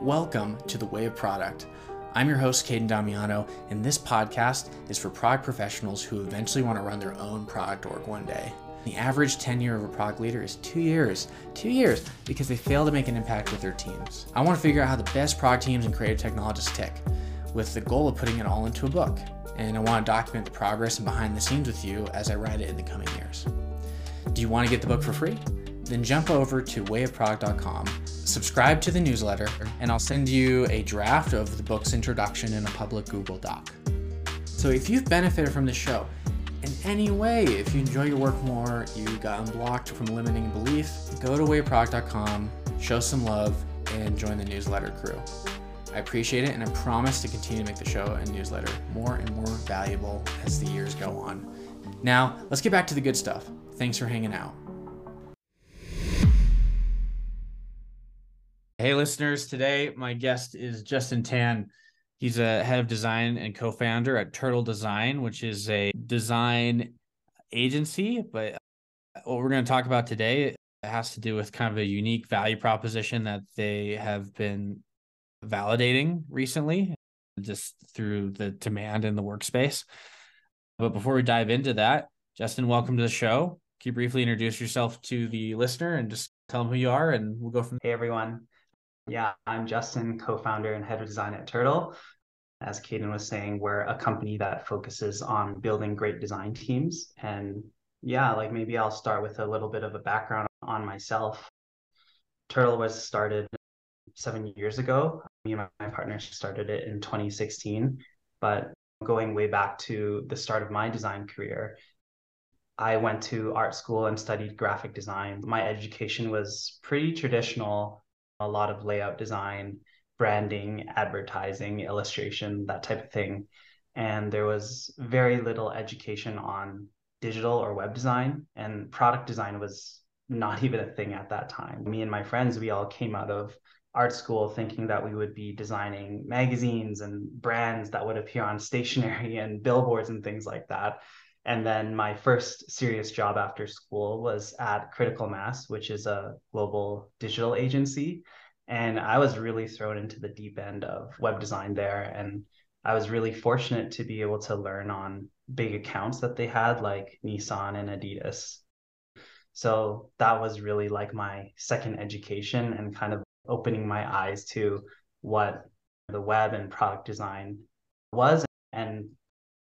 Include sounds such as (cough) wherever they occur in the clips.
Welcome to The Way of Product. I'm your host, Caden Damiano, and this podcast is for product professionals who eventually want to run their own product org one day. The average tenure of a product leader is two years. Two years because they fail to make an impact with their teams. I want to figure out how the best product teams and creative technologists tick, with the goal of putting it all into a book. And I want to document the progress and behind the scenes with you as I write it in the coming years. Do you want to get the book for free? Then jump over to wayofproduct.com, subscribe to the newsletter, and I'll send you a draft of the book's introduction in a public Google Doc. So if you've benefited from the show, in any way, if you enjoy your work more, you got unblocked from limiting belief, go to wayproduct.com, show some love, and join the newsletter crew. I appreciate it, and I promise to continue to make the show and newsletter more and more valuable as the years go on. Now, let's get back to the good stuff. Thanks for hanging out. Hey, listeners, today my guest is Justin Tan. He's a head of design and co founder at Turtle Design, which is a design agency. But what we're going to talk about today has to do with kind of a unique value proposition that they have been validating recently, just through the demand in the workspace. But before we dive into that, Justin, welcome to the show. Can you briefly introduce yourself to the listener and just tell them who you are, and we'll go from. Hey, everyone. Yeah, I'm Justin, co founder and head of design at Turtle. As Caden was saying, we're a company that focuses on building great design teams. And yeah, like maybe I'll start with a little bit of a background on myself. Turtle was started seven years ago. Me and my partner started it in 2016. But going way back to the start of my design career, I went to art school and studied graphic design. My education was pretty traditional, a lot of layout design, branding, advertising, illustration, that type of thing. And there was very little education on digital or web design, and product design was not (laughs) even a thing at that time. Me and my friends, we all came out of art school thinking that we would be designing magazines and brands that would appear on (laughs) stationery and billboards and things like that. And then my first serious job after school was at Critical Mass, which is a global digital agency. And I was really thrown into the deep end of web design there. And I was really fortunate to be able to learn on big accounts that they had, like Nissan and Adidas. So that was really like my second education and kind of opening my eyes to what the web and product design was and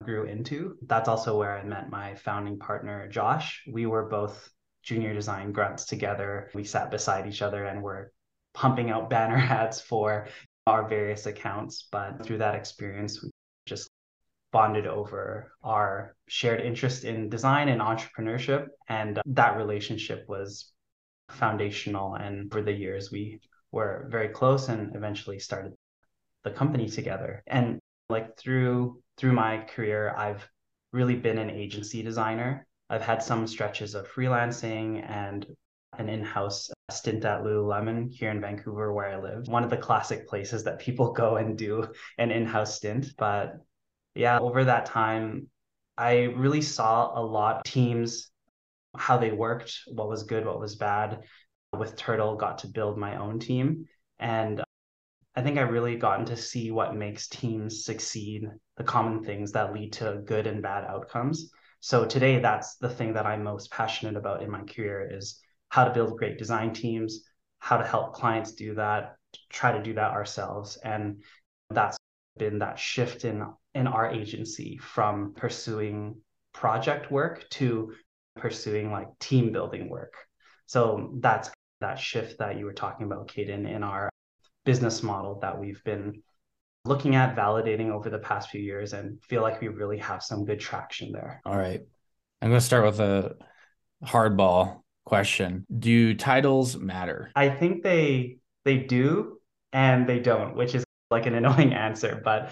grew into. That's also where I met my founding partner, Josh. We were both junior design grunts together. We sat beside each other and were pumping out banner (laughs) ads for our various accounts. But through that experience, we just bonded over our shared interest in design and entrepreneurship. And uh, that relationship was foundational. And for the years, we were very close and eventually started the company together. And like through through my career, I've really been an agency designer. I've had some stretches of freelancing and an in-house stint at Lululemon here in Vancouver where I live. One of the classic places that people go and do an in-house stint. But yeah, over that time, I really saw a lot of teams, how they worked, what was good, what was bad. With Turtle, got to build my own team. And I think I've really gotten to see what makes teams succeed, the common things that lead to good and bad outcomes. So today, that's the thing that I'm most passionate about in my career is how to build great design teams, how to help clients do that, try to do that ourselves. And that's been that shift in in our agency from pursuing project work to pursuing like team building work. So that's that shift that you were talking about, Caden, in our business model that we've been looking at validating over the past few years and feel like we really have some good traction there. All right. I'm going to start with a hardball question. Do titles matter? I think they they do and they don't, which is like an (laughs) annoying answer, but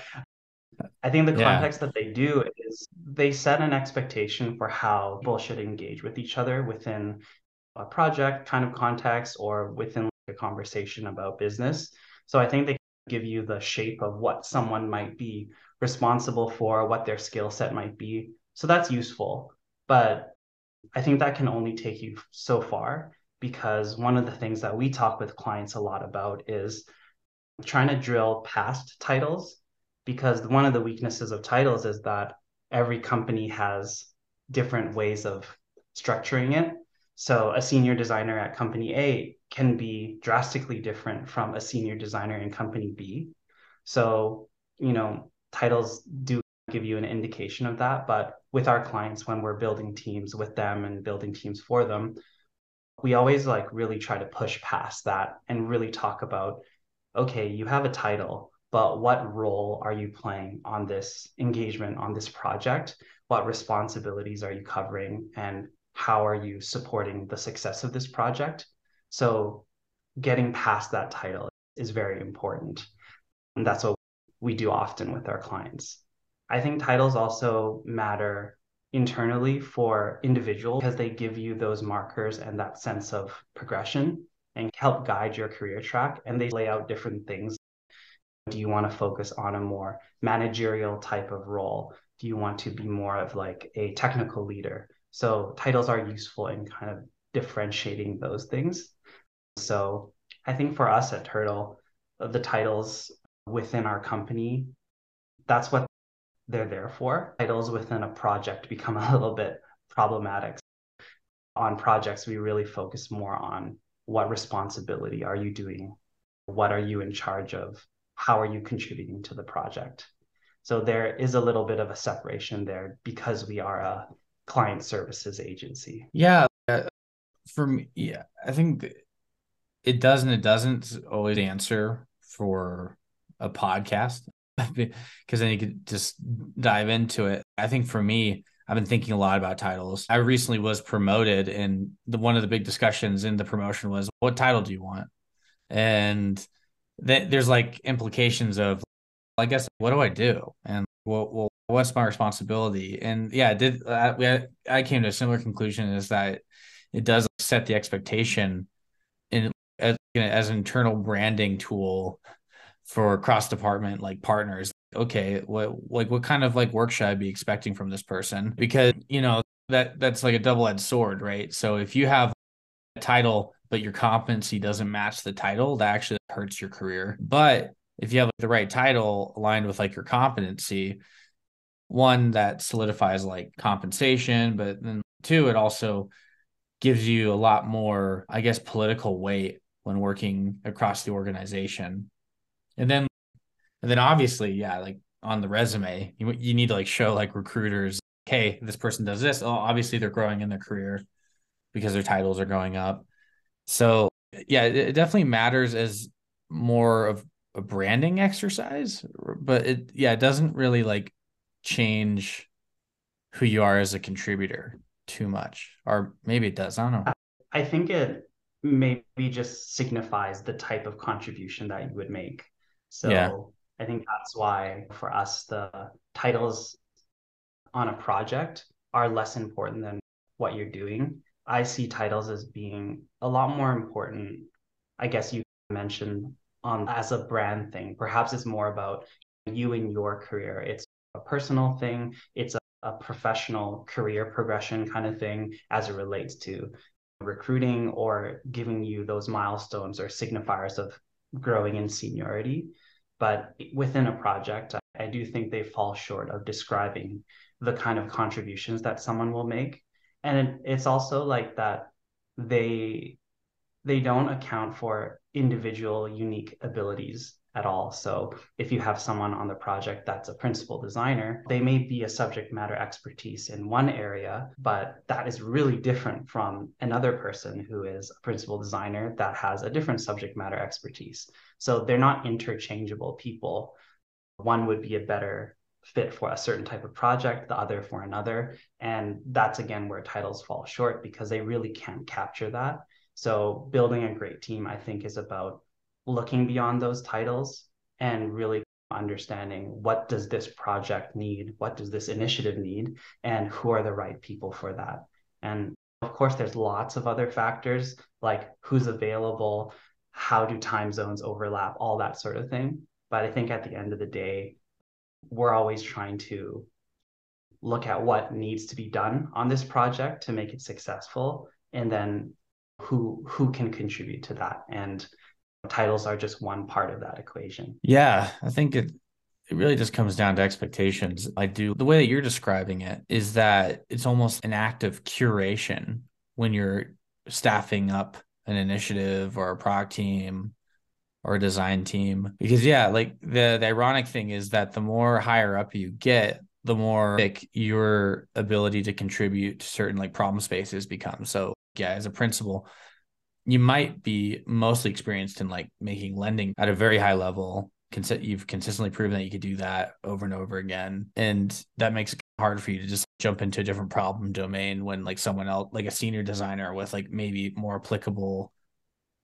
I think the context yeah. that they do is they set an expectation for how people should engage with each other within a project kind of context or within a conversation about business. So I think they give you the shape of what someone might be responsible for, what their skill set might be. So that's useful. But I think that can only take you so far because one of the things that we talk with clients a lot about is trying to drill past titles because one of the weaknesses of titles is that every company has different ways of structuring it. So a senior designer at company A can be drastically different from a senior designer in company B. So, you know, titles do give you an indication of that. But with our clients, when we're building teams with them and building teams for them, we always like really try to push past that and really talk about okay, you have a title, but what role are you playing on this engagement, on this project? What responsibilities are you covering? And how are you supporting the success of this project? So, getting past that title is very important. And that's what we do often with our clients. I think titles also matter internally for individuals because they give you those markers and that sense of progression and help guide your career track. And they lay out different things. Do you want to focus on a more managerial type of role? Do you want to be more of like a technical leader? So titles are useful in kind of differentiating those things. So I think for us at Turtle, uh, the titles within our company, that's what they're there for. Titles within a project become (laughs) a little bit problematic. On projects, we really focus more on what responsibility are you doing? What are you in charge of? How are you contributing to the project? So there is a little bit of a separation there because we are a client services agency. Yeah. Uh, for me, yeah, I think it does and it doesn't always answer for a podcast (laughs) because then you could just dive into it. I think for me, I've been thinking a lot about titles. I recently was promoted, and the one of the big discussions in the promotion was, "What title do you want?" And th- there's like implications of, I guess, what do I do, and well, well what's my responsibility? And yeah, I did we I came to a similar conclusion is that it does set the expectation in as, as an internal branding tool for cross department like partners. Okay what like what kind of like work should i be expecting from this person? Because you know that that's like a double-edged sword right? So if you have a title but your competency doesn't match the title that actually hurts your career. But if you have like, the right title aligned with like your competency one that solidifies like compensation but then two it also gives you a lot more i guess political weight when working across the organization. And then and then obviously yeah like on the resume you, you need to like show like recruiters hey this person does this. Oh obviously they're growing in their career because their titles are going up. So yeah it, it definitely matters as more of a branding exercise but it yeah it doesn't really like change who you are as a contributor too much or maybe it does i don't know i think it maybe just signifies the type of contribution that you would make so yeah. I think that's why for us, the titles on a project are less important than what you're doing. I see titles as being a lot more important. I guess you mentioned on as a brand thing. Perhaps it's more about you and your career. It's a personal thing. It's a, a professional career progression kind of thing as it relates to recruiting or giving you those milestones or signifiers of growing in seniority. But within a project, I do think they fall short of describing the kind of contributions that someone will make. And it's also like that they they don't account for individual unique abilities at all. So if you have someone on the project that's a principal designer, they may be a subject matter expertise in one area, but that is really different from another person who is a principal designer that has a different subject matter expertise. So they're not interchangeable people. One would be a better fit for a certain type of project, the other for another. And that's again where titles fall short because they really can't capture that. So building a great team, I think, is about looking beyond those titles and really understanding what does this project need what does this initiative need and who are the right people for that. And of course there's lots of other factors like who's available how do time zones overlap all that sort of thing. But i think at the end of the day we're always trying to look at what needs to be done on this project to make it successful and then who who can contribute to that and titles are just one part of that equation. Yeah, I think it it really just comes down to expectations. I do the way that you're describing it is that it's almost an act of curation when you're staffing up an initiative or a product team or a design team. Because yeah, like the the ironic thing is that the more higher up you get, the more like your ability to contribute to certain like problem spaces becomes. So yeah, as a principal, you might be mostly experienced in like making lending at a very high level. You've consistently proven that you could do that over and over again. And that makes it hard for you to just jump into a different problem domain when like someone else, like a senior designer with like maybe more applicable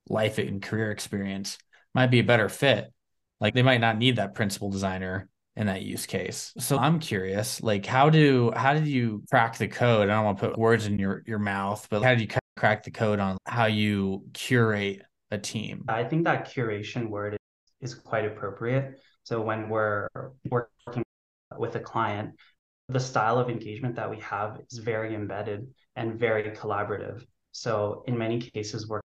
life and career experience might be a better fit. Like they might not need that principal designer in that use case. So I'm curious, like how do how did you crack the code? I don't want to put words in your your mouth, but how did you crack the code on how you curate a team? I think that curation word is quite appropriate. So when we're working with a client, the style of engagement that we have is very embedded and very collaborative. So in many cases, we're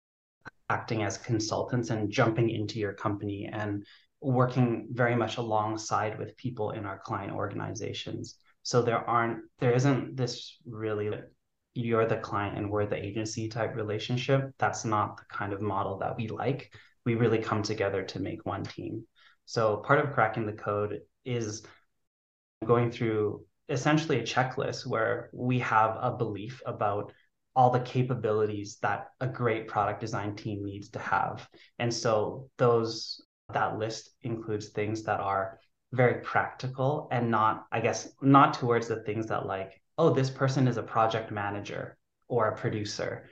acting as consultants and jumping into your company and working very much alongside with people in our client organizations. So there aren't there isn't this really you're the client and we're the agency type relationship. That's not the kind of model that we like. We really come together to make one team. So part of cracking the code is going through essentially a checklist where we have a belief about all the capabilities that a great product design team needs to have. And so those that list includes things that are very practical and not, I guess, not towards the things that like, oh, this person is a project manager or a producer.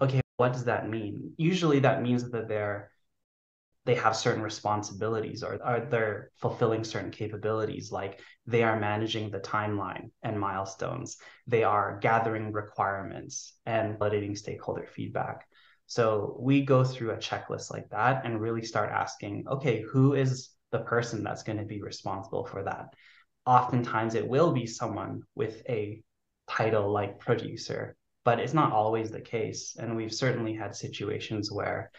Okay, what does that mean? Usually that means that they're they have certain responsibilities or are they're fulfilling certain capabilities like they are managing the timeline and milestones they are gathering requirements and validating stakeholder feedback so we go through a checklist like that and really start asking okay who is the person that's going to be responsible for that oftentimes it will be someone with a title like producer but it's not always the case and we've certainly had situations where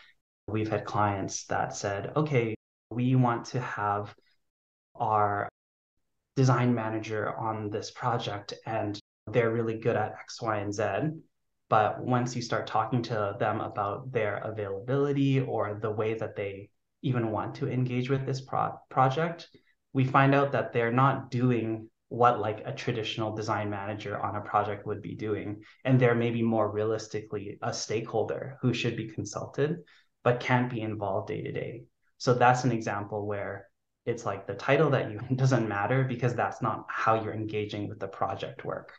We've had clients that said, okay, we want to have our design manager on this project and they're really good at X, Y, and Z. But once you start talking to them about their availability or the way that they even want to engage with this pro- project, we find out that they're not doing what like a traditional design manager on a project would be doing and they're maybe more realistically a stakeholder who should be consulted but can't be involved day to day. So that's an example where it's like the title that you (laughs) doesn't matter because that's not how you're engaging with the project work.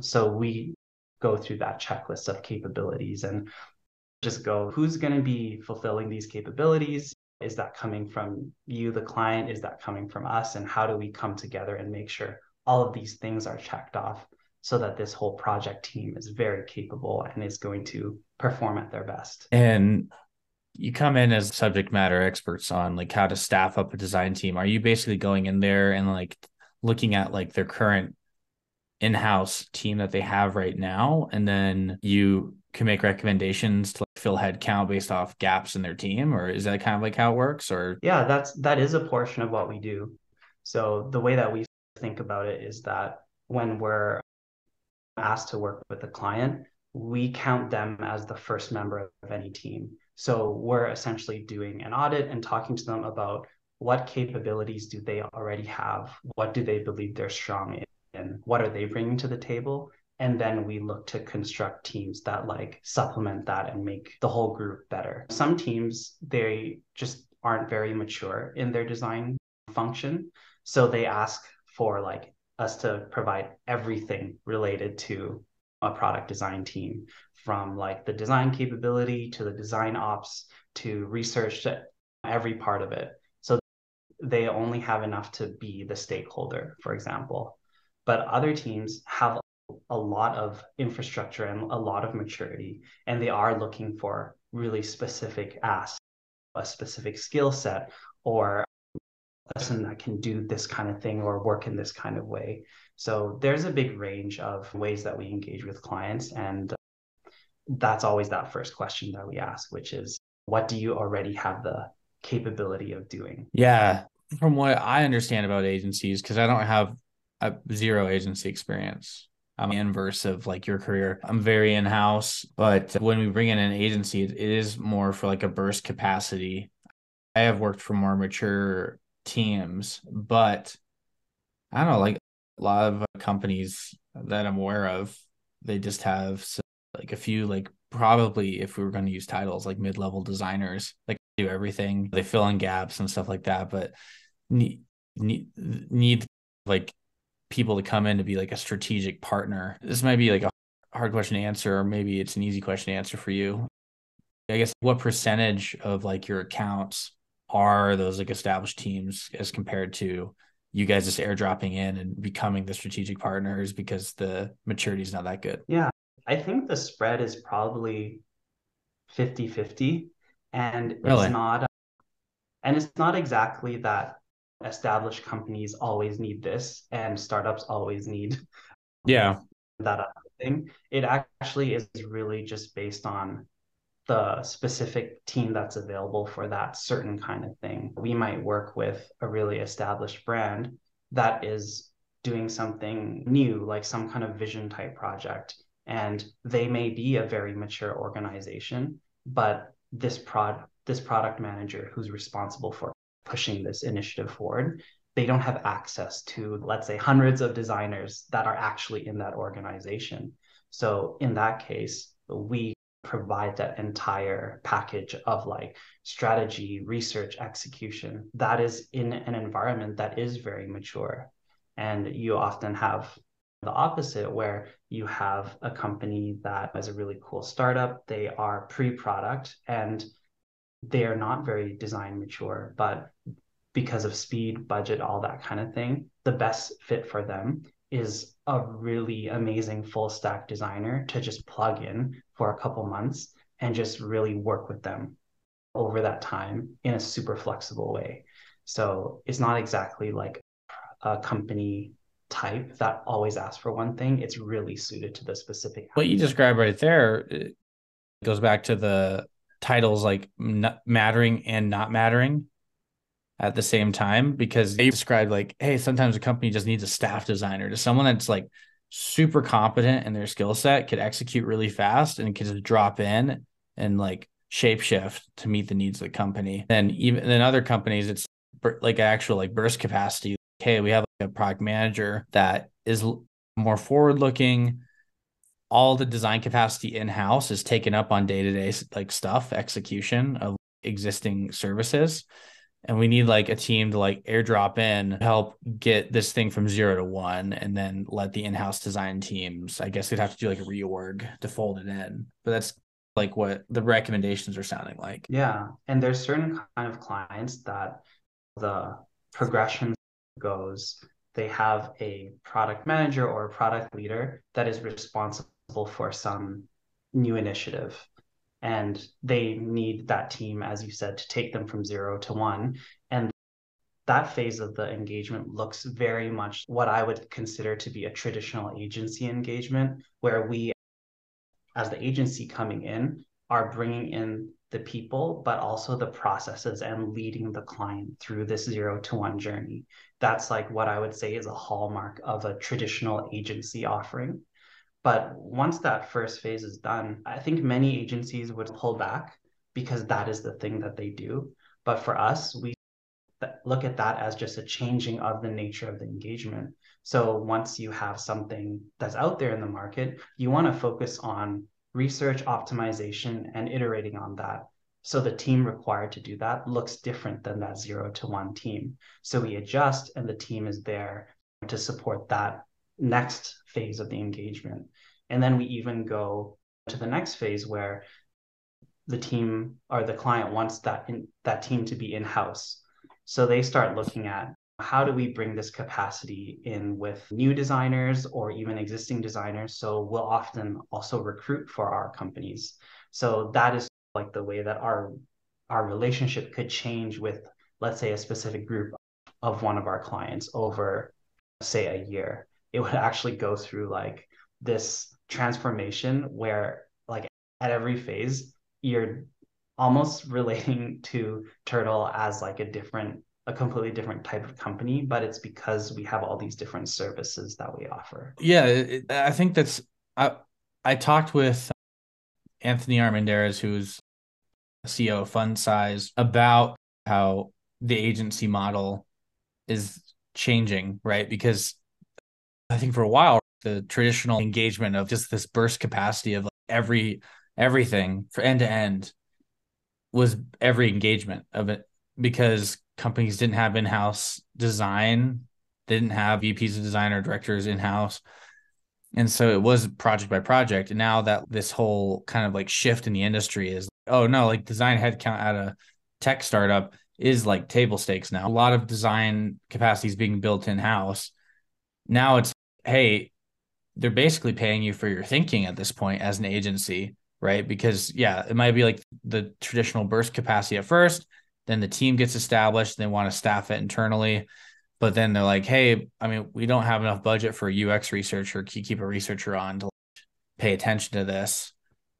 So we go through that checklist of capabilities and just go who's going to be fulfilling these capabilities is that coming from you the client is that coming from us and how do we come together and make sure all of these things are checked off so that this whole project team is very capable and is going to perform at their best. And you come in as subject matter experts on like how to staff up a design team. Are you basically going in there and like looking at like their current in-house team that they have right now and then you can make recommendations to fill headcount based off gaps in their team or is that kind of like how it works or yeah that's that is a portion of what we do so the way that we think about it is that when we're asked to work with a client, we count them as the first member of any team. So we're essentially doing an audit and talking to them about what capabilities do they already have? What do they believe they're strong in? What are they bringing to the table? And then we look to construct teams that like supplement that and make the whole group better. Some teams, they just aren't very mature in their design function. So they ask for like us to provide everything related to a product design team from like the design capability to the design ops to research to every part of it so they only have enough to be the stakeholder for example but other teams have a lot of infrastructure and a lot of maturity and they are looking for really specific asks a specific skill set or a person that can do this kind of thing or work in this kind of way. So there's a big range of ways that we engage with clients. And uh, that's always that first question that we ask, which is what do you already have the capability of doing? Yeah. From what I understand about agencies, because I don't have a zero agency experience. I'm inverse of like your career. I'm very in house, but when we bring in an agency, it is more for like a burst capacity. I have worked for more mature teams, but I don't know, like a lot of uh, companies that I'm aware of, they just have like a few, like probably if we were going to use titles like mid level designers, like do everything, they fill in gaps and stuff like that, but need, need, need like people to come in to be like a strategic partner. This might be like a hard question to answer, or maybe it's an easy question to answer for you. I guess what percentage of like your accounts are those like established teams as compared to you guys just airdropping in and becoming the strategic partners because the maturity is not that good? Yeah, I think the spread is probably 50 50. And really? it's not, and it's not exactly that established companies always need this and startups always need yeah. that other thing. It actually is really just based on the specific team that's available for that certain kind of thing. We might work with a really established brand that is doing something new like some kind of vision type project and they may be a very mature organization but this prod this product manager who's responsible for pushing this initiative forward they don't have access to let's say hundreds of designers that are actually in that organization. So in that case we provide that entire package of like strategy research execution. That is in an environment that is very mature. And you often have the opposite where you have a company that is a really cool startup. They are pre-product and they are not very design mature, but because of speed, budget, all that kind of thing, the best fit for them is a really amazing full stack designer to just plug in for a couple months and just really work with them over that time in a super flexible way. So it's not exactly like a company type that always asks for one thing. It's really suited to the specific. What you described right there goes back to the titles like mattering and not mattering at the same time because they described like hey sometimes a company just needs a staff designer to someone that's like super competent in their skill set could execute really fast and could just drop in and like shapeshift to meet the needs of the company. And even in other companies it's like actual like burst capacity. Okay we have a product manager that is more forward looking all the design capacity in house is taken up on day to day like stuff, execution of existing services. And we need like a team to like airdrop in, help get this thing from zero to one, and then let the in house design teams, I guess they'd have to do like a reorg to fold it in. But that's like what the recommendations are sounding like. Yeah. And there's certain kind of clients that the progression goes they have a product manager or a product leader that is responsible for some new initiative. And they need that team as you said to take them from zero to one. And that phase of the engagement looks very much what i would consider to be a traditional agency engagement where we as the agency coming in are bringing in the people but also the processes and leading the client through this zero to one journey. That's like what i would say is a hallmark of a traditional agency offering but once that first phase is done, I think many agencies would pull back because that is the thing that they do. But for us, we look at that as just a changing of the nature of the engagement. So once you have something that's out there in the market, you want to focus on research, optimization, and iterating on that. So the team required to do that looks different than that zero to one team. So we adjust, and the team is there to support that next phase of the engagement. And then we even go to the next phase where the team or the client wants that in, that team to be in house. So they start looking at how do we bring this capacity in with new designers or even existing designers. So we'll often also recruit for our companies. So that is like the way that our our relationship could change with let's say a specific group of one of our clients over say a year it would actually go through like this transformation where like at every phase you're almost (laughs) relating to Turtle as like a different, a completely different type of company, but it's because we have all these different services that we offer. Yeah, it, I think that's I I talked with Anthony Armendariz, who's CEO of Funsize, about how the agency model is changing, right? Because I think for a while the traditional engagement of just this burst capacity of like every everything for end to end was every engagement of it because companies didn't have in-house design didn't have VPs of design or directors in-house. And so it was project by project. And now that this whole kind of like shift in the industry is oh no like design headcount at a tech startup is like table stakes now. A lot of design capacity is being built in-house. Now it's hey they're basically paying you for your thinking at this point as an agency, right? Because yeah, it might be like the traditional burst capacity at first, then the team gets established, they want to staff it internally, but then they're like, hey, I mean, we don't have enough budget for a UX researcher, keep a researcher on to pay attention to this,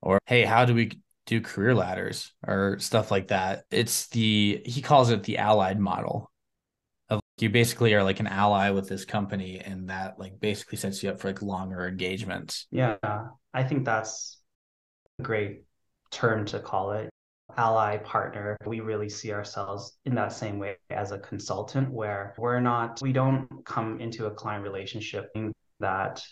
or hey, how do we do career ladders or stuff like that? It's the he calls it the allied model, you basically are like an ally with this company and that like basically sets you up for like longer engagements. Yeah i think that's a great term to call it ally partner. We really see ourselves in that same way as a consultant where we're not we don't come into a client relationship that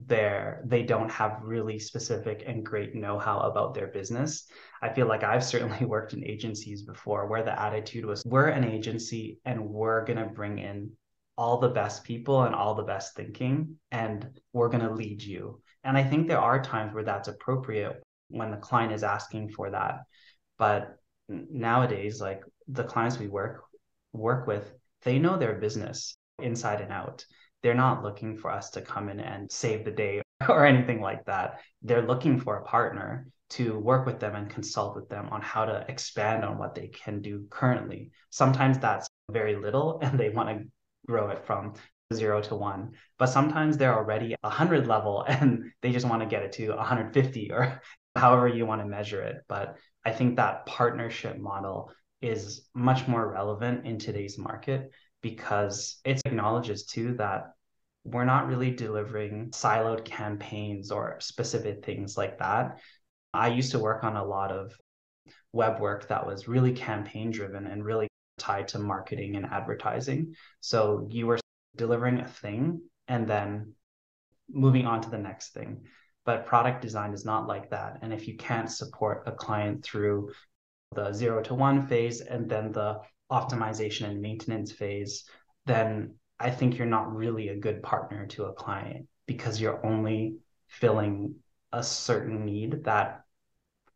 there they don't have really specific and great know-how about their business. I feel like i've certainly (laughs) worked in agencies before where the attitude was we're an agency and we're going to bring in all the best people and all the best thinking and we're going to lead you. And i think there are times where that's appropriate when the client is asking for that. But nowadays like the clients we work work with they know their business inside and out they're not looking for us to come in and save the day (laughs) or anything like that. They're looking for a partner to work with them and consult with them on how to expand on what they can do currently. Sometimes that's very little (laughs) and they want to grow it from zero to one, but sometimes they're already 100 level (laughs) and they just want to get it to 150 or however you want to measure it. But I think that partnership model is much more relevant in today's market because it acknowledges too that we're not really delivering siloed campaigns or specific things like that. I used to work on a lot of web work that was really campaign driven and really tied to marketing and advertising. So you were delivering a thing and then moving on to the next thing. But product design is not like that. And if you can't support a client through the zero to one phase and then the optimization and maintenance phase, then I think you're not really a good partner to a client because you're only filling a certain need that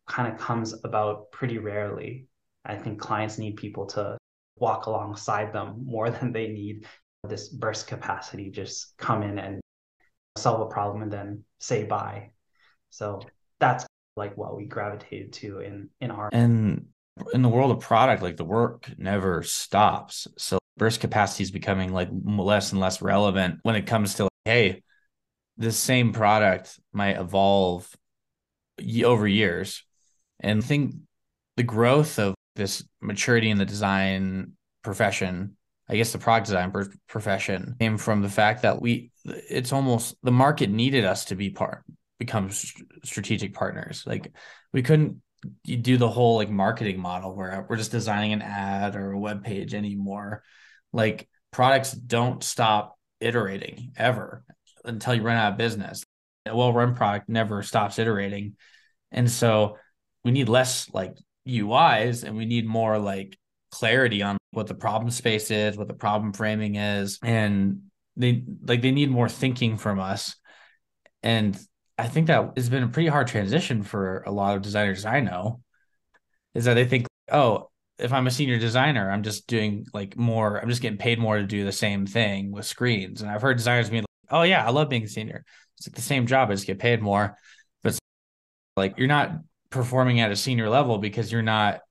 kind of comes about pretty rarely. I think clients need people to walk alongside them more (laughs) than they need this burst capacity, just come in and solve a problem and then say bye. So that's like what we gravitated to in in our and in the world of product, like the work never stops. So burst capacity is becoming like less and less relevant when it comes to like, hey, this same product might evolve over years. And I think the growth of this maturity in the design profession, I guess the product design profession came from the fact that we, it's almost the market needed us to be part, become strategic partners. Like we couldn't you do the whole like marketing model where we're just designing an ad or a web page anymore. Like products don't stop iterating ever until you run out of business. A well-run product never stops iterating. And so we need less like UIs and we need more like clarity on what the problem space is, what the problem framing is. And they like they need more thinking from us. And I think that has been a pretty hard transition for a lot of designers I know is that they think, oh, if I'm a senior designer, I'm just doing like more, I'm just getting paid more to do the same thing with screens. And I've heard designers be like, oh, yeah, I love being a senior. It's like the same job, I just get paid more. But like you're not performing at a senior level because you're not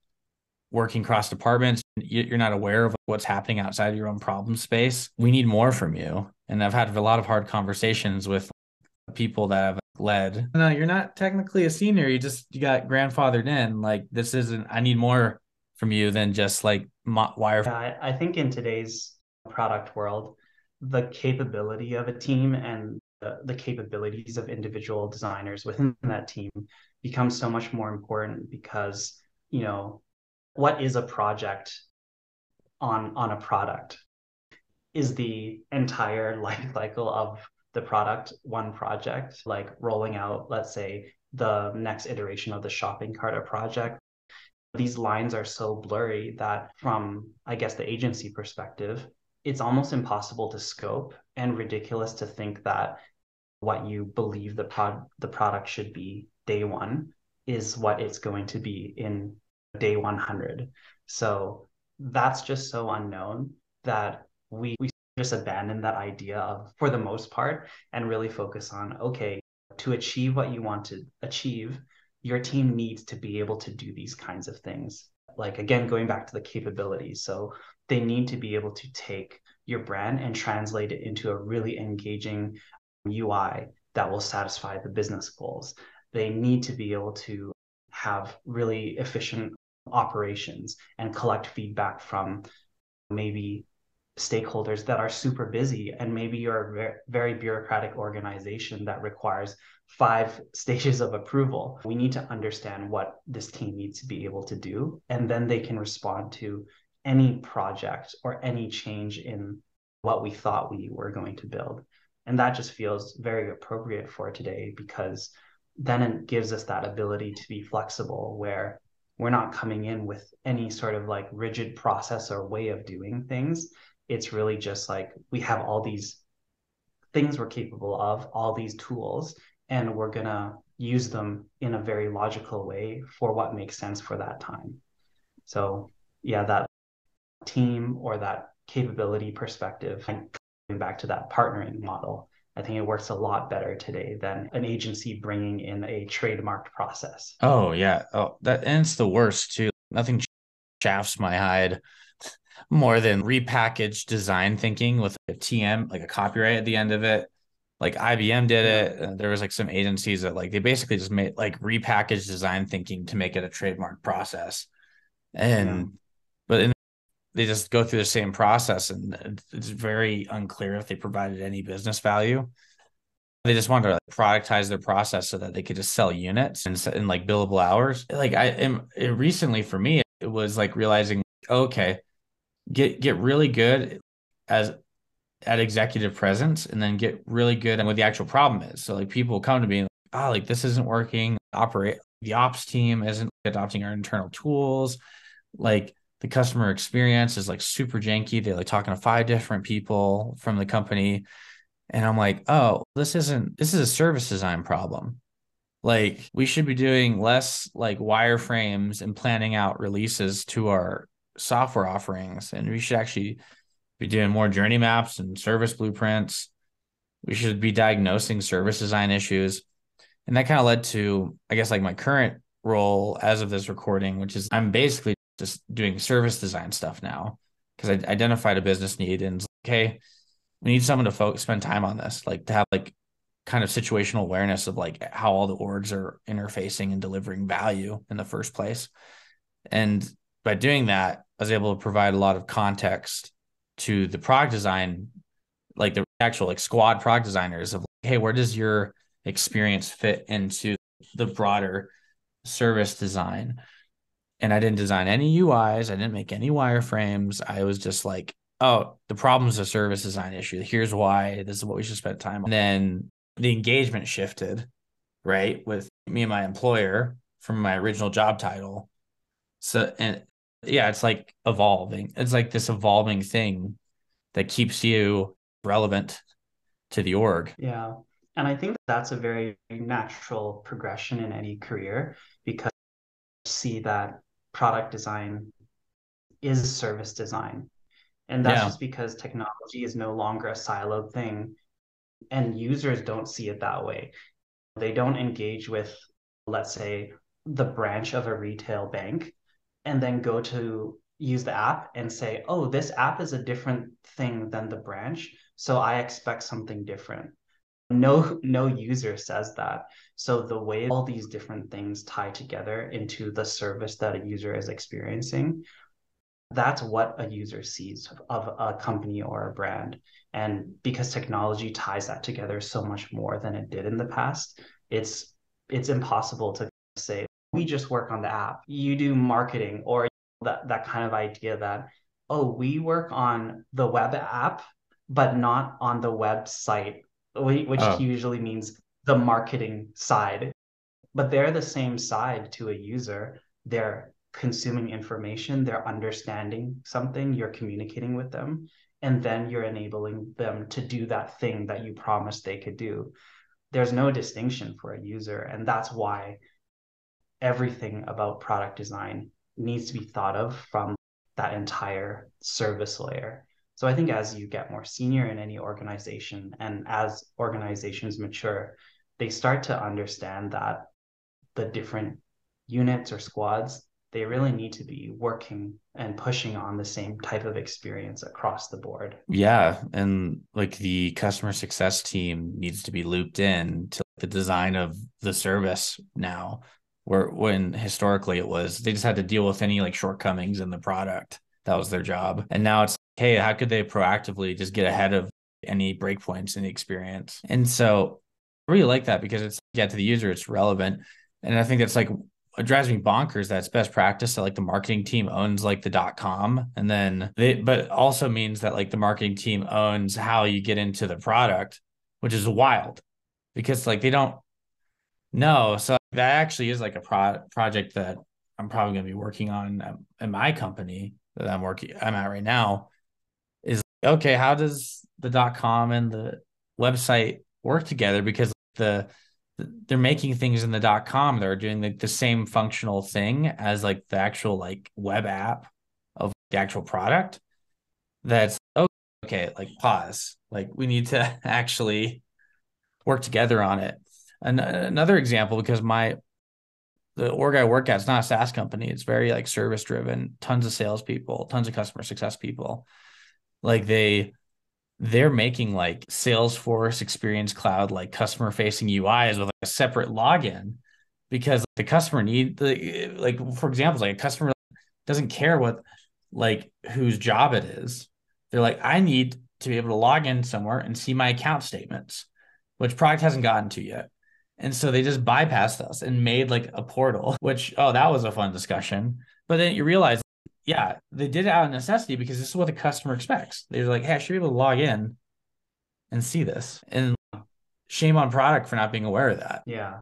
working cross departments. You're not aware of what's happening outside of your own problem space. We need more from you. And I've had a lot of hard conversations with people that have led. No, you're not technically a senior. You just you got grandfathered in. Like this isn't. I need more from you than just like wire. Yeah, I, I think in today's product world, the capability of a team and the, the capabilities of individual designers within that team becomes so much more important because you know what is a project on on a product is the entire (laughs) life cycle of the product one project like rolling out let's say the next iteration of the shopping cart or project. These lines are so blurry that from i guess the agency perspective it's almost impossible to scope and ridiculous to think that what you believe the pod the product should be day one is what it's going to be in day 100 so that's just so unknown that we, we just abandon that idea of for the most part and really focus on okay to achieve what you want to achieve your team needs to be able to do these kinds of things. Like again going back to the capabilities. So they need to be able to take your brand and translate it into a really engaging ui that will satisfy the business goals. They need to be able to have really efficient operations and collect feedback from maybe stakeholders that are super busy and maybe you're a very, bureaucratic organization that requires five (laughs) stages of approval. We need to understand what this team needs to be able to do and then they can respond to any project or any change in what we thought we were going to build. And that just feels very appropriate for today because then it gives us that ability to be flexible where we're not coming in with any sort of like rigid process or way of doing things it's really just like we have all these things we're capable of, all these tools, and we're going to use them in a very logical way for what makes sense for that time. So, yeah, that team or that capability perspective, and going back to that partnering model, I think it works a lot better today than an agency bringing in a trademarked process. Oh, yeah. Oh, that, and it's the worst too. Nothing shafts my hide more than repackaged design thinking with a TM, like a copyright at the end of it. Like IBM did it. Uh, there was like some agencies that like they basically just made like repackaged design thinking to make it a trademark process. And yeah. but in, they just go through the same process and it's very unclear if they provided any business value. They just wanted to like, productize their process so that they could just sell units and in like billable hours. Like I am recently for me, was like realizing, okay, get get really good as at executive presence and then get really good at what the actual problem is. So like people come to me like, oh, like this isn't working. Operate the ops team isn't adopting our internal tools. Like the customer experience is like super janky. They're like talking to five different people from the company. And I'm like, oh, this isn't this is a service design problem. Like we should be doing less like wireframes and planning out releases to our software offerings. And we should actually be doing more journey maps and service blueprints. We should be diagnosing service design issues. And that kind of led to i guess like my current role as of this recording which is i'm basically just doing service design stuff now because i identified a business need and okay we need someone to focus spend time on this like to have like kind of situational awareness of like how all the orgs are interfacing and delivering value in the first place and by doing that I was able to provide a lot of context to the product design, like the actual like squad product designers of like, hey, where does your experience fit into the broader service design? And I didn't design any UIs, I didn't make any wireframes. I was just like, oh, the problem's a service design issue. Here's why. This is what we should spend time on. And then the engagement shifted, right, with me and my employer from my original job title. So and yeah, it's like evolving. It's like this evolving thing that keeps you relevant to the org. Yeah. And I think that's a very natural progression in any career because see that product design is service design. And that's yeah. just because technology is no longer a siloed thing and users don't see it that way. They don't engage with, let's say, the branch of a retail bank and then go to use the app and say, oh, this app is a different thing than the branch. So I expect something different. no no user says that so the way all these different things tie together into the service that a user is experiencing that's what a user sees of a company or a brand and because technology ties that together so much more than it did in the past it's it's impossible to say we just work on the app. You do marketing or that that kind of idea that oh we work on the web app but not on the website which oh. usually means the marketing side. But they're the same side to a user. They're consuming information, they're understanding something, you're communicating with them, and then you're enabling them to do that thing that you promised they could do. There's no distinction for a user. And that's why everything about product design needs to be thought of from that entire service layer. So I think as you get more senior in any organization and as organizations mature, they start to understand that the different units or squads they really need to be working and pushing on the same type of experience across the board. Yeah. And like the customer success team needs to be looped in to the design of the service now, where when historically it was they just had to deal with any like shortcomings in the product. That was their job. And now it's, hey, how could they proactively just get ahead of any breakpoints in the experience? And so I really like that because it's yeah, to the user, it's relevant. And I think that's like it drives me bonkers that's best practice that like the marketing team owns like the dot com. And then they but also means that like the marketing team owns how you get into the product which is wild because like they don't know. So that actually is like a pro- project that i'm probably going to be working on in my company that i'm working i'm at right now is okay how does the dot com and the website work together? Because the they're making things in the dot com they're doing the same functional thing as like the actual like web app of the actual product that's oh, okay like pause. Like we need to (laughs) actually work together on it. And another example because my the org i work at is not a saas company. It's very like service driven tons of salespeople tons of customer success people. Like they they're making like Salesforce Experience Cloud, like customer facing UIs with like a separate login because the customer need the eh, like for example, like a customer doesn't care what like whose job it is. They're like, I need to be able to log in somewhere and see my account statements, which product hasn't gotten to yet. And so they just bypassed us and made like a portal, which oh, that was a fun discussion. But then you realize yeah, they did it out of necessity because this is what the customer expects. They're like, hey, I should be able to log in and see this. And shame on product for not being aware of that. Yeah.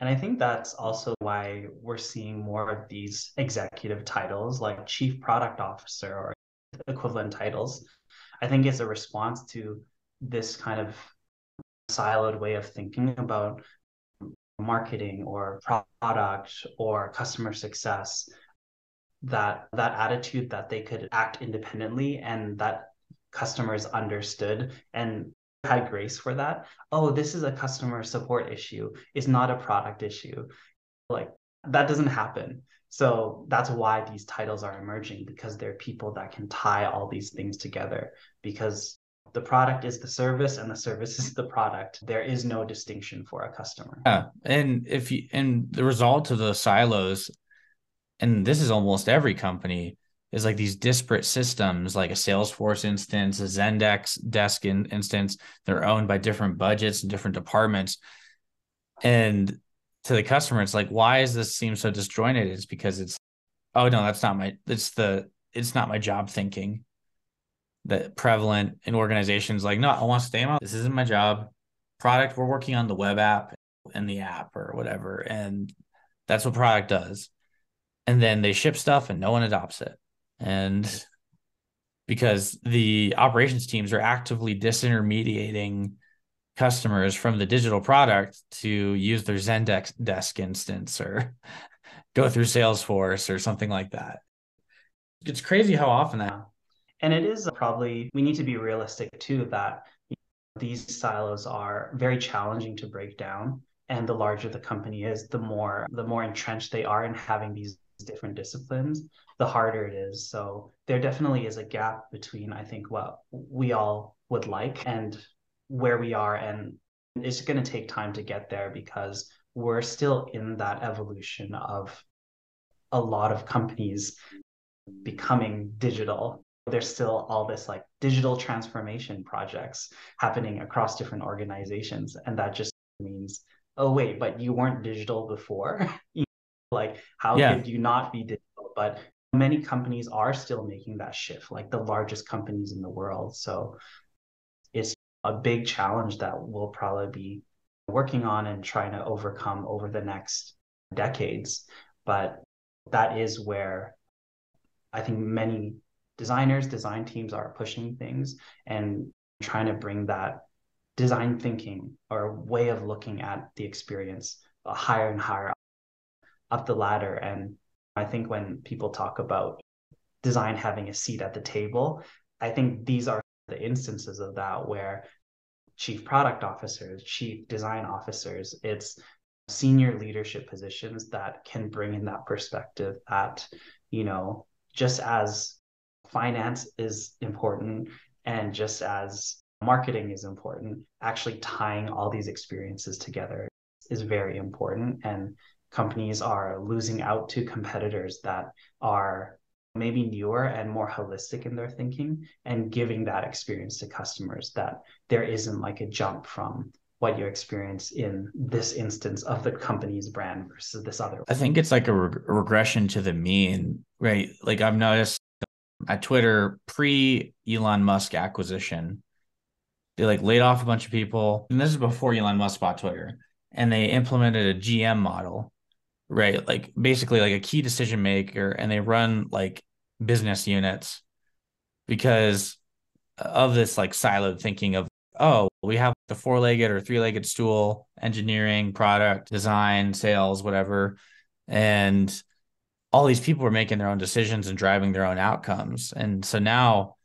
And I think that's also why we're seeing more of these executive titles like chief product officer or equivalent titles. I think it's a response to this kind of siloed way of thinking about marketing or product or customer success that that attitude that they could act independently and that customers understood and had grace for that. Oh this is a customer support issue. It's not a product issue. Like that doesn't happen. So that's why these titles are emerging because they're people that can tie all these things together. Because the product is the service and the service (laughs) is the product. There is no distinction for a customer. Yeah and if you and the result of the silos and this is almost every company is like these disparate systems like a salesforce instance a zendesk desk in, instance they're owned by different budgets and different departments. And to the customer it's like why does this seem so disjointed? It's because it's oh no that's not my it's the it's not my job thinking. That prevalent in organizations like no i want to stay on this isn't my job. Product we're working on the web app and the app or whatever and that's what product does and then they ship stuff and no one adopts it. And because the operations teams are actively disintermediating customers from the digital product to use their Zendesk desk instance or (laughs) go through Salesforce or something like that. It's crazy how often that. And it is probably, we need to be realistic too that these silos are very challenging to break down. And the larger the company is, the more the more entrenched they are in having these different disciplines, the harder it is. So there definitely is a gap between, I think, what we all would like and where we are. And it's going to take time to get there because we're still in that evolution of a lot of companies becoming digital. There's still all this like digital transformation projects happening across different organizations. And that just means oh wait but you weren't digital before (laughs) like how yeah. could you not be digital but many companies are still making that shift like the largest companies in the world. So it's a big challenge that we'll probably be working on and trying to overcome over the next decades. But that is where i think many designers design teams are pushing things and trying to bring that design thinking or way of looking at the experience higher and higher up the ladder. And i think when people talk about design having a seat at the table i think these are the instances of that where chief product officers chief design officers it's senior leadership positions that can bring in that perspective that you know just as finance is important and just as marketing is important actually tying all these experiences together is very important. And companies are losing out to competitors that are maybe newer and more holistic in their thinking and giving that experience to customers that there isn't like a jump from what you experience in this instance of the company's brand versus this other i think it's like a, reg- regression to the mean right like i've noticed um, at Twitter pre Elon Musk acquisition. They like laid off a bunch of people. And this is before Elon Musk bought Twitter. And they implemented a GM model, right? Like basically like a key decision maker. And they run like business units because of this like siloed thinking of, oh, we have the four legged or three legged stool, engineering, product, design, sales, whatever. And all these people were making their own decisions and driving their own outcomes. And so now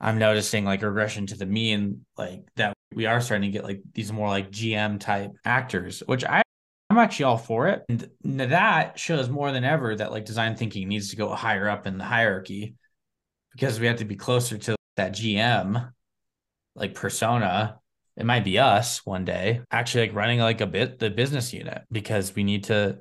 I'm noticing like regression to the mean, like that we are starting to get like these more like GM type actors, which I I'm actually all for it. And that shows more than ever that like design thinking needs to go higher up in the hierarchy because we have to be closer to that GM like persona. It might be us one day actually like running like a bit the business unit because we need to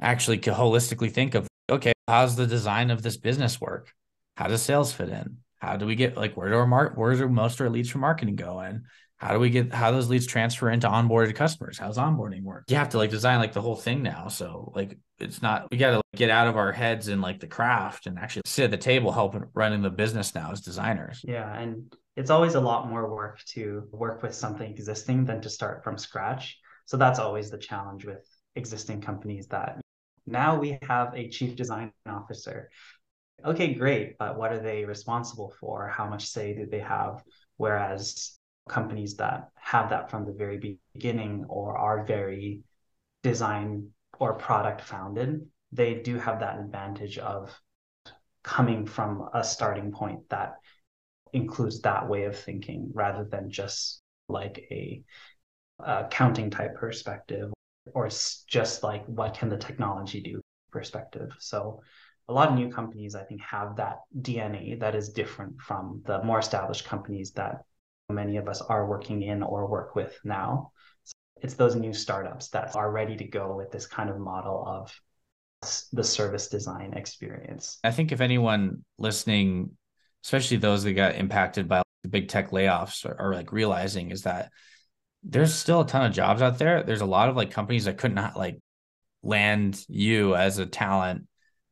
actually holistically think of okay, how's the design of this business work? How does sales fit in? How do we get like where do our mark where do most of our leads from marketing go in? How do we get how those leads transfer into onboarded customers? How's onboarding work? You have to like design like the whole thing now. So like it's not we got to like, get out of our heads and like the craft and actually sit at the table helping running the business now as designers. Yeah, and it's always a lot more work to work with something existing than to start from scratch. So that's always the challenge with existing companies that now we have a chief design officer. Okay, great, but what are they responsible for? How much say do they have? Whereas companies that have that from the very beginning or are very design or product founded, they do have that advantage of coming from a starting point that includes that way of thinking rather than just like a, a counting type perspective or just like what can the technology do perspective. So a lot of new companies I think have that DNA that is different from the more established companies that many of us are working in or work with now. So it's those new startups that are ready to go with this kind of model of the service design experience. I think if anyone listening, especially those that got impacted by the big tech layoffs, are, are like realizing is that there's still a ton of jobs out there. There's a lot of like companies that could not like land you as a talent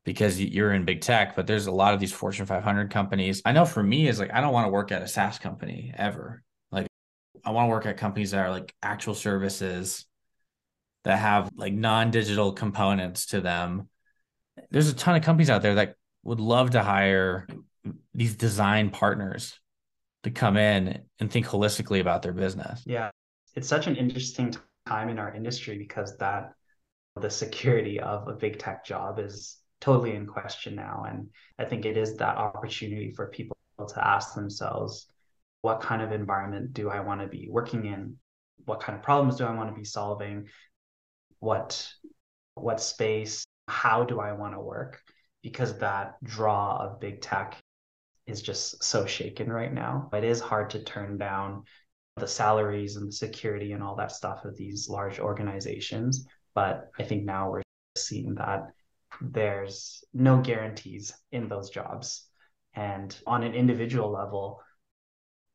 because you're in big tech, but there's a lot of these Fortune 500 companies. I know for me is like I don't want to work at a SaaS company ever. Like I want to work at companies that are like actual services that have like non-digital components to them. There's a ton of companies out there that would love to hire these design partners to come in and think holistically about their business. Yeah it's such an interesting time in our industry because that the security of a big tech job is totally in question now. And i think it is that opportunity for people to ask themselves what kind of environment do i want to be working in? What kind of problems do i want to be solving? What what space how do i want to work? Because that draw of big tech is just so shaken right now. It is hard to turn down the salaries and the security and all that stuff of these large organizations. But I think now we're seeing that there's no guarantees in those jobs. And on an individual level,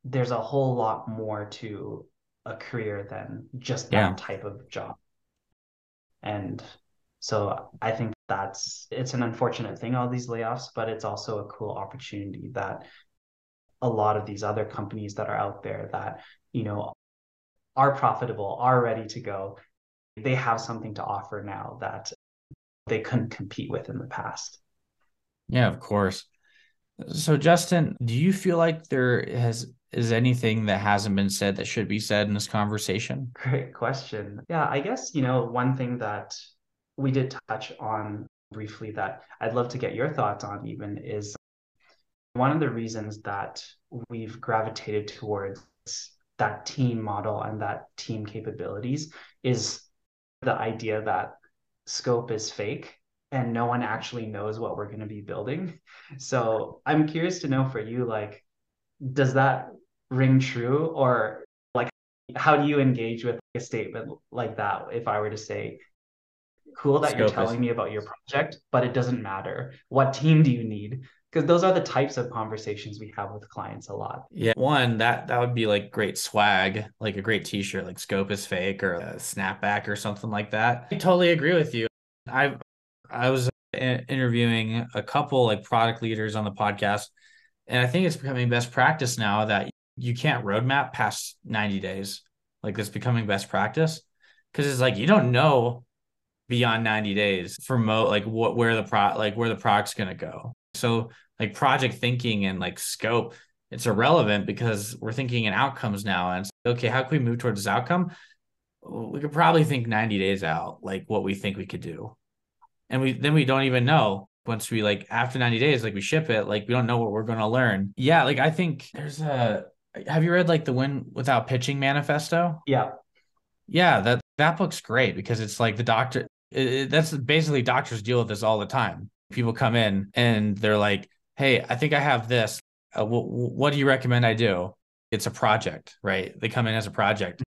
there's a whole lot more to a career than just that yeah. type of job. And so I think that's it's an unfortunate thing, all these layoffs, but it's also a cool opportunity that a lot of these other companies that are out there that, you know, are profitable, are ready to go, they have something to offer now that they couldn't compete with in the past. Yeah, of course. So Justin, do you feel like there has is anything that hasn't been said that should be said in this conversation? Great question. Yeah, I guess, you know, one thing that we did touch on briefly that I'd love to get your thoughts on even is one of the reasons that we've gravitated towards that team model and that team capabilities is the idea that scope is fake and no one actually knows what we're going to be building. So I'm curious to know for you, like, does that ring true or like how do you engage with a statement like that if I were to say, cool that Scope you're telling is... me about your project, but it doesn't matter. What team do you need? Because those are the types of conversations we have with clients a lot. Yeah. One, that that would be like great swag, like a great t-shirt, like scope is fake or a snapback or something like that. I totally agree with you. I I was uh, interviewing a couple like product leaders on the podcast, and I think it's becoming best practice now that you can't roadmap past 90 days. Like it's becoming best practice because it's like you don't know beyond 90 days for mo like what where the pro like where the product's gonna go. So like project thinking and like scope, it's irrelevant because we're thinking in outcomes now. And okay, how can we move towards this outcome? We could probably think 90 days out, like what we think we could do. And we then we don't even know once we like after 90 days, like we ship it, like we don't know what we're gonna learn. Yeah, like I think there's a have you read like the win without pitching manifesto? Yeah. Yeah, that that book's great because it's like the doctor it, that's basically doctors deal with this all the time. People come in and they're like, "Hey, I think I have this. Uh, what do you recommend I do?" It's a project, right? They come in as a project.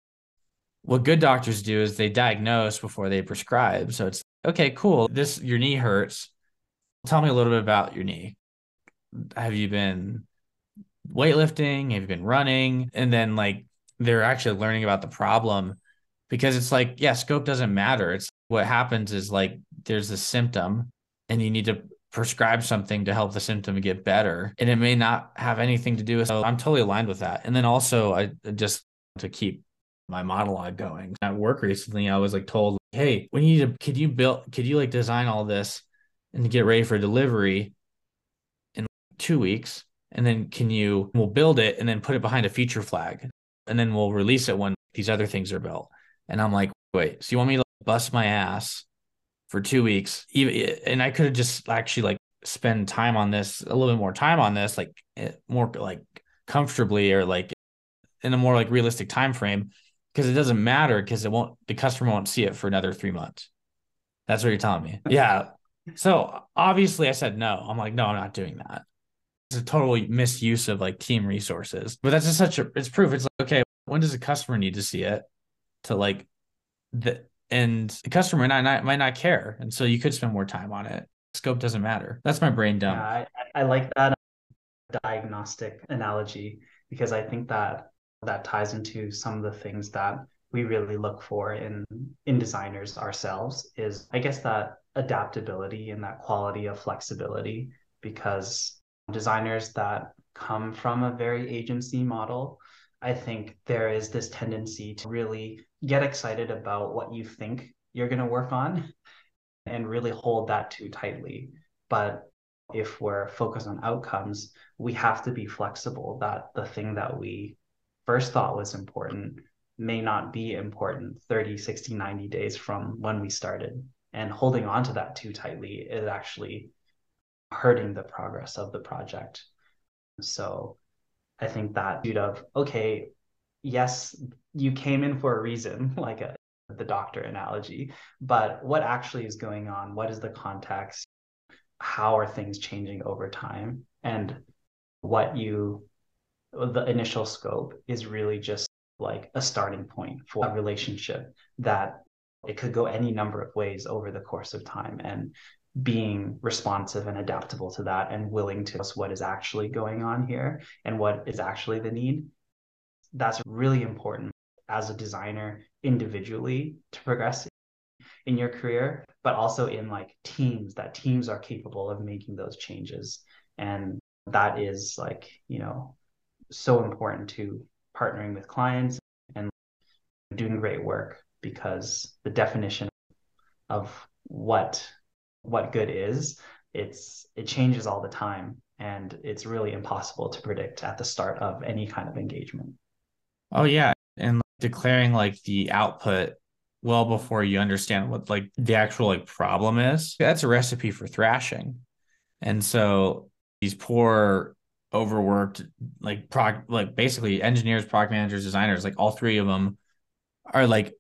What good doctors do is they diagnose before they prescribe. So it's okay, cool. This your knee hurts. Tell me a little bit about your knee. Have you been weightlifting? Have you been running? And then like they're actually learning about the problem because it's like, yeah, scope doesn't matter. It's what happens is like there's a symptom and you need to prescribe something to help the symptom get better. And it may not have anything to do with so I'm totally aligned with that. And then also I just to keep my monologue going. At work recently, I was like told, hey, we need to could you build could you like design all this and get ready for delivery in two weeks? And then can you we'll build it and then put it behind a feature flag and then we'll release it when these other things are built. And I'm like, wait, so you want me to bust my ass for two weeks? Even and I could have just actually like spend time on this, a little bit more time on this, like eh, more like comfortably or like in a more like realistic time frame because it doesn't matter because it won't the customer won't see it for another three months. That's what you're telling me. Yeah. So obviously I said no. I'm like, no, I'm not doing that. It's a total misuse of like team resources. But that's just such a it's proof. It's like, okay, when does a customer need to see it? to like the and the customer might not, might not care. And so you could spend more time on it. Scope doesn't matter. That's my brain dump. Yeah, I, I like that uh, diagnostic analogy because i think that that ties into some of the things that we really look for in in designers ourselves is i guess that adaptability and that quality of flexibility because designers that come from a very agency model I think there is this tendency to really get excited about what you think you're going to work on and really hold that too tightly. But if we're focused on outcomes, we have to be flexible that the thing that we first thought was important may not be important 30, 60, 90 days from when we started. And holding on to that too tightly is actually hurting the progress of the project. So I think that dude of okay, yes, you came in for a reason, (laughs) like a, the doctor analogy, but what actually is going on? What is the context? How are things changing over time? And what you, the initial scope is really just like a starting point for a relationship that it could go any number of ways over the course of time and being responsive and adaptable to that and willing to us what is actually going on here and what is actually the need that's really important as a designer individually to progress in your career but also in like teams that teams are capable of making those changes. And that is like you know so important to partnering with clients and doing great work because the definition of what what good is it's it changes all the time and it's really impossible to predict at the start of any kind of engagement. Oh yeah. And declaring like the output well before you understand what like the actual like problem is that's a recipe for thrashing. And so these poor overworked like prog like basically engineers product managers designers like all three of them are like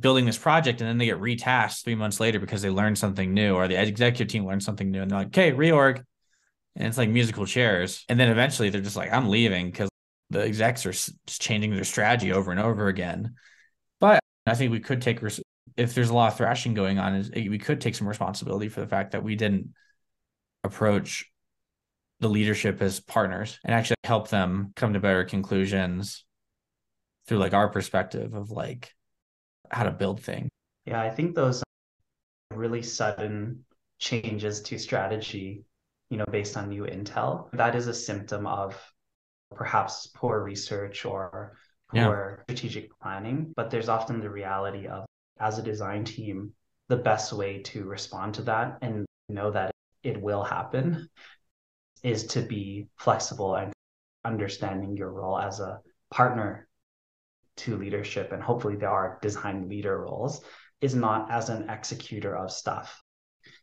building this project and then they get retasked three months later because they learned something new or the executive team learned something new and they're like okay reorg. And it's like musical chairs. And then eventually they're just like i'm leaving because the execs are changing their strategy over and over again but i think we could take if there's a lot of thrashing going on we could take some responsibility for the fact that we didn't approach the leadership as partners and actually help them come to better conclusions through like our perspective of like how to build things. Yeah, I think those really sudden changes to strategy, you know, based on new intel, that is a symptom of perhaps poor research or poor yeah. strategic planning. But there's often the reality of, as a design team, the best way to respond to that and know that it will happen is to be flexible and understanding your role as a partner to leadership and hopefully there are design leader roles is not as an executor of stuff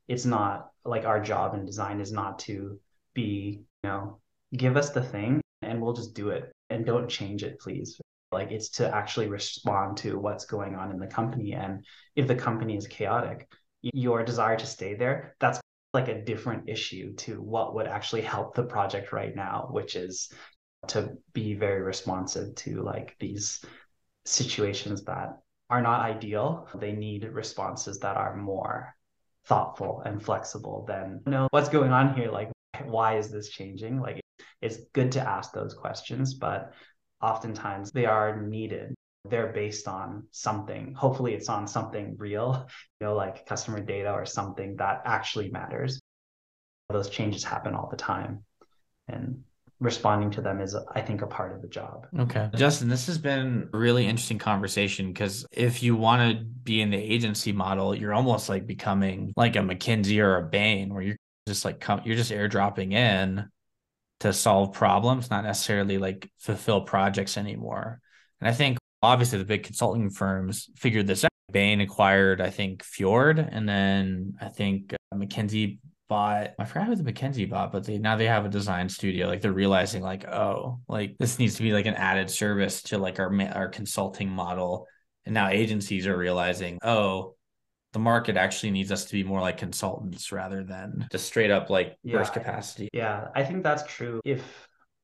it's not like our job in design is not to be you know give us the thing and we'll just do it and don't change it please like it's to actually respond to what's going on in the company and if the company is chaotic your desire to stay there that's like a different issue to what would actually help the project right now which is to be very responsive to like these situations that are not ideal. They need responses that are more thoughtful and flexible than you know what's going on here like why is this changing like it's good to ask those questions but oftentimes they are needed. They're based on something. Hopefully it's on something real you know like customer data or something that actually matters. Those changes happen all the time and responding to them is i think a part of the job. Okay. Justin this has been a really interesting conversation because if you want to be in the agency model you're almost like becoming like a mckinsey or a bain where you're just like you're just airdropping in to solve problems not necessarily like fulfill projects anymore and i think obviously the big consulting firms figured this out bain acquired i think fjord and then i think uh, mckinsey bought I forgot who the McKinsey bought, but they now they have a design studio. Like they're realizing like, oh, like this needs to be like an added service to like our our consulting model. And now agencies are realizing, oh, the market actually needs us to be more like consultants rather than just straight up like yeah, burst capacity. Yeah, I think that's true. If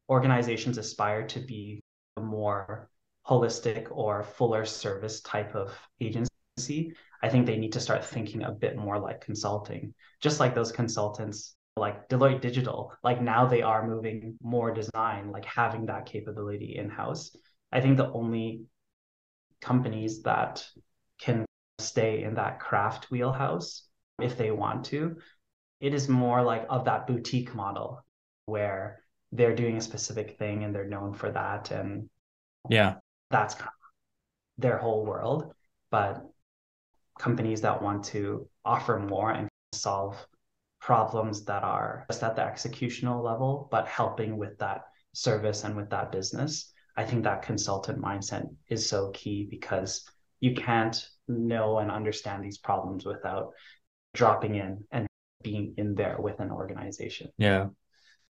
organizations aspire to be a more holistic or fuller service type of agency, I think they need to start thinking a bit more like consulting, just like those consultants like Deloitte Digital, like now they are moving more design, like having that capability in house. I think the only companies that can stay in that craft wheelhouse, if they want to, it is more like of that boutique model where they're doing a specific thing and they're known for that. And yeah, that's kind of their whole world. But companies that want to offer more and solve problems that are just at the executional level, but helping with that service and with that business. I think that consultant mindset is so key because you can't know and understand these problems without dropping in and being in there with an organization. Yeah.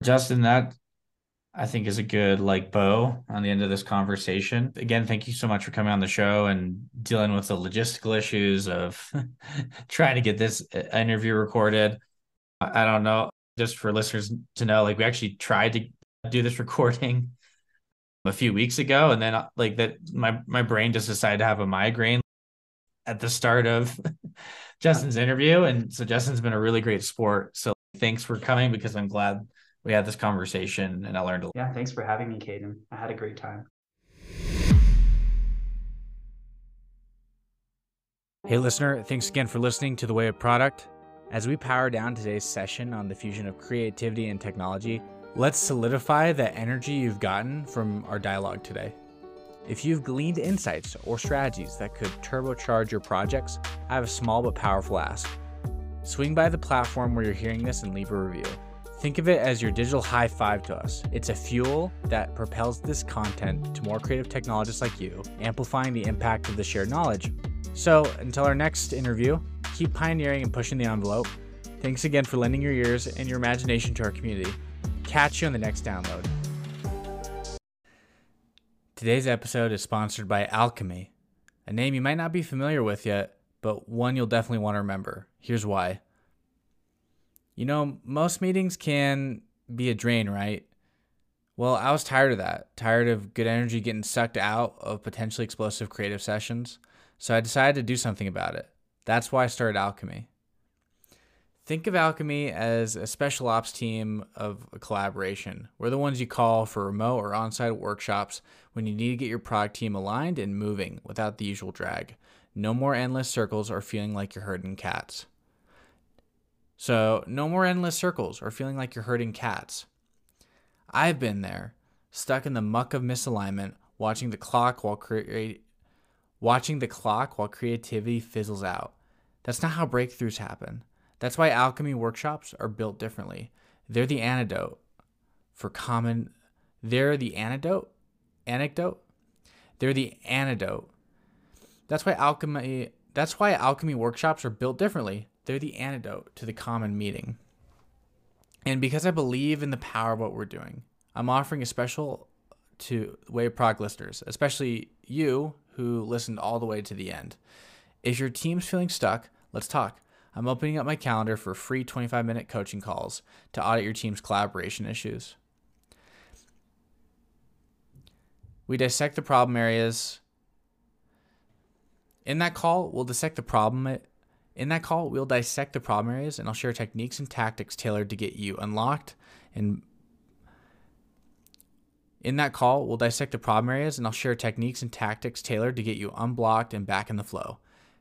Justin, that I think is a good like bow on the end of this conversation. Again, thank you so much for coming on the show and dealing with the logistical issues of (laughs) trying to get this uh, interview recorded. I don't know, just for listeners to know, like we actually tried to do this (laughs) recording a few weeks ago, and then uh, like that, my my brain just decided to have a migraine at the start of (laughs) Justin's interview, and so Justin's been a really great sport. So thanks for coming because I'm glad we had this conversation and I learned a lot. Yeah, thanks for having me, Caden. I had a great time. Hey, listener, thanks again for listening to The Way of Product. As we power down today's session on the fusion of creativity and technology, let's solidify the energy you've gotten from our dialogue today. If you've gleaned insights or strategies that could turbocharge your projects, I have a small but powerful ask. Swing by the platform where you're hearing this and leave a review. Think of it as your digital high five to us. It's a fuel that propels this content to more creative technologists like you, amplifying the impact of the shared knowledge. So, until our next interview, keep pioneering and pushing the envelope. Thanks again for lending your ears and your imagination to our community. Catch you on the next download. Today's episode is sponsored by Alchemy, a name you might not be familiar with yet, but one you'll definitely want to remember. Here's why. You know, most meetings can be a drain, right? Well, I was tired of that. Tired of good energy getting sucked out of potentially explosive creative sessions. So I decided to do something about it. That's why I started Alchemy. Think of Alchemy as a special ops team of a collaboration. We're the ones you call for remote or on site workshops when you need to get your product team aligned and moving without the usual drag. No more endless circles or feeling like you're herding cats. So, no more endless circles or feeling like you're herding cats. I've been there, stuck in the muck of misalignment, watching the clock while watching the clock while creativity fizzles out. That's not how breakthroughs happen. That's why alchemy workshops are built differently. They're the antidote for common they're the antidote anecdote. They're the antidote. That's why alchemy that's why alchemy workshops are built differently. They're the antidote to the common meeting. And because I believe in the power of what we're doing, I'm offering a special to Way Product listeners, especially you who listened all the way to the end. If your team's feeling stuck, let's talk. I'm opening up my calendar for free 25 minute coaching calls to audit your team's collaboration issues. We dissect the problem areas. In that call, we'll dissect the problem. In that call, we'll dissect the problem areas and I'll share techniques and tactics tailored to get you unlocked and in that call, we'll dissect the problem areas and I'll share techniques and tactics tailored to get you unblocked and back in the flow.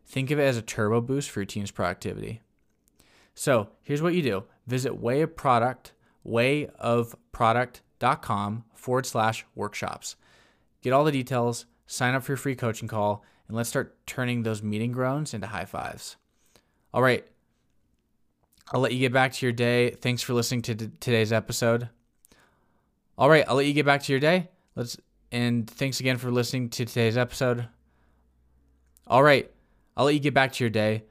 Think of it as a turbo boost for your team's productivity. So here's what you do visit way of product, wayofproduct.com forward slash workshops. Get all the details, sign up for your free coaching call, and let's start turning those meeting groans into high fives. All right. I'll let you get back to your day. Thanks for listening to t- today's episode. All right, I'll let you get back to your day. Let's and thanks again for listening to today's episode. All right, I'll let you get back to your day.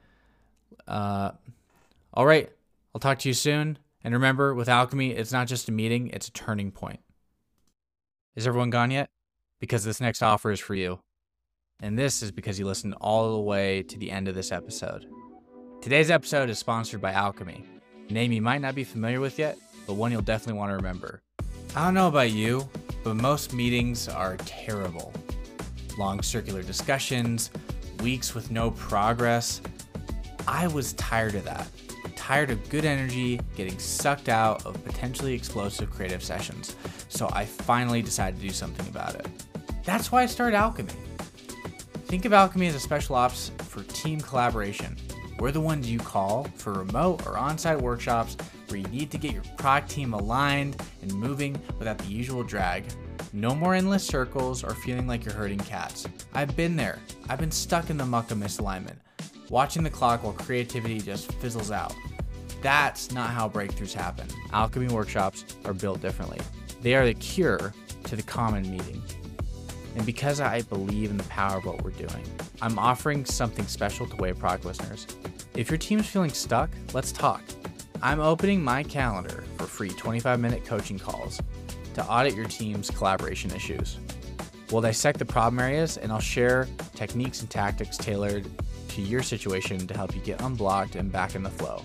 Uh, all right, I'll talk to you soon. And remember, with alchemy, it's not just a meeting; it's a turning point. Is everyone gone yet? Because this next offer is for you. And this is because you listened all the way to the end of this episode. Today's episode is sponsored by Alchemy, a name you might not be familiar with yet, but one you'll definitely want to remember. I don't know about you, but most meetings are terrible. Long circular discussions, weeks with no progress. I was tired of that. Tired of good energy getting sucked out of potentially explosive creative sessions. So I finally decided to do something about it. That's why I started Alchemy. Think of Alchemy as a special ops for team collaboration. We're the ones you call for remote or on site workshops where you need to get your product team aligned and moving without the usual drag. No more endless circles or feeling like you're herding cats. I've been there. I've been stuck in the muck of misalignment, watching the clock while creativity just fizzles out. That's not how breakthroughs happen. Alchemy workshops are built differently. They are the cure to the common meeting. And because I believe in the power of what we're doing, I'm offering something special to of listeners. If your team's feeling stuck, let's talk. I'm opening my calendar for free 25 minute coaching calls to audit your team's collaboration issues. We'll dissect the problem areas and I'll share techniques and tactics tailored to your situation to help you get unblocked and back in the flow.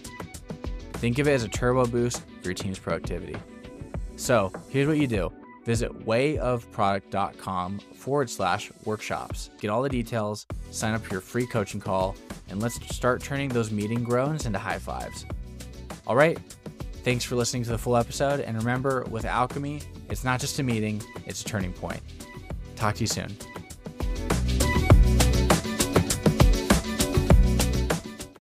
Think of it as a turbo boost for your team's productivity. So, here's what you do Visit wayofproduct.com forward slash workshops. Get all the details, sign up for your free coaching call, and let's start turning those meeting groans into high fives. All right, thanks for listening to the full episode. And remember, with Alchemy, it's not just a meeting, it's a turning point. Talk to you soon.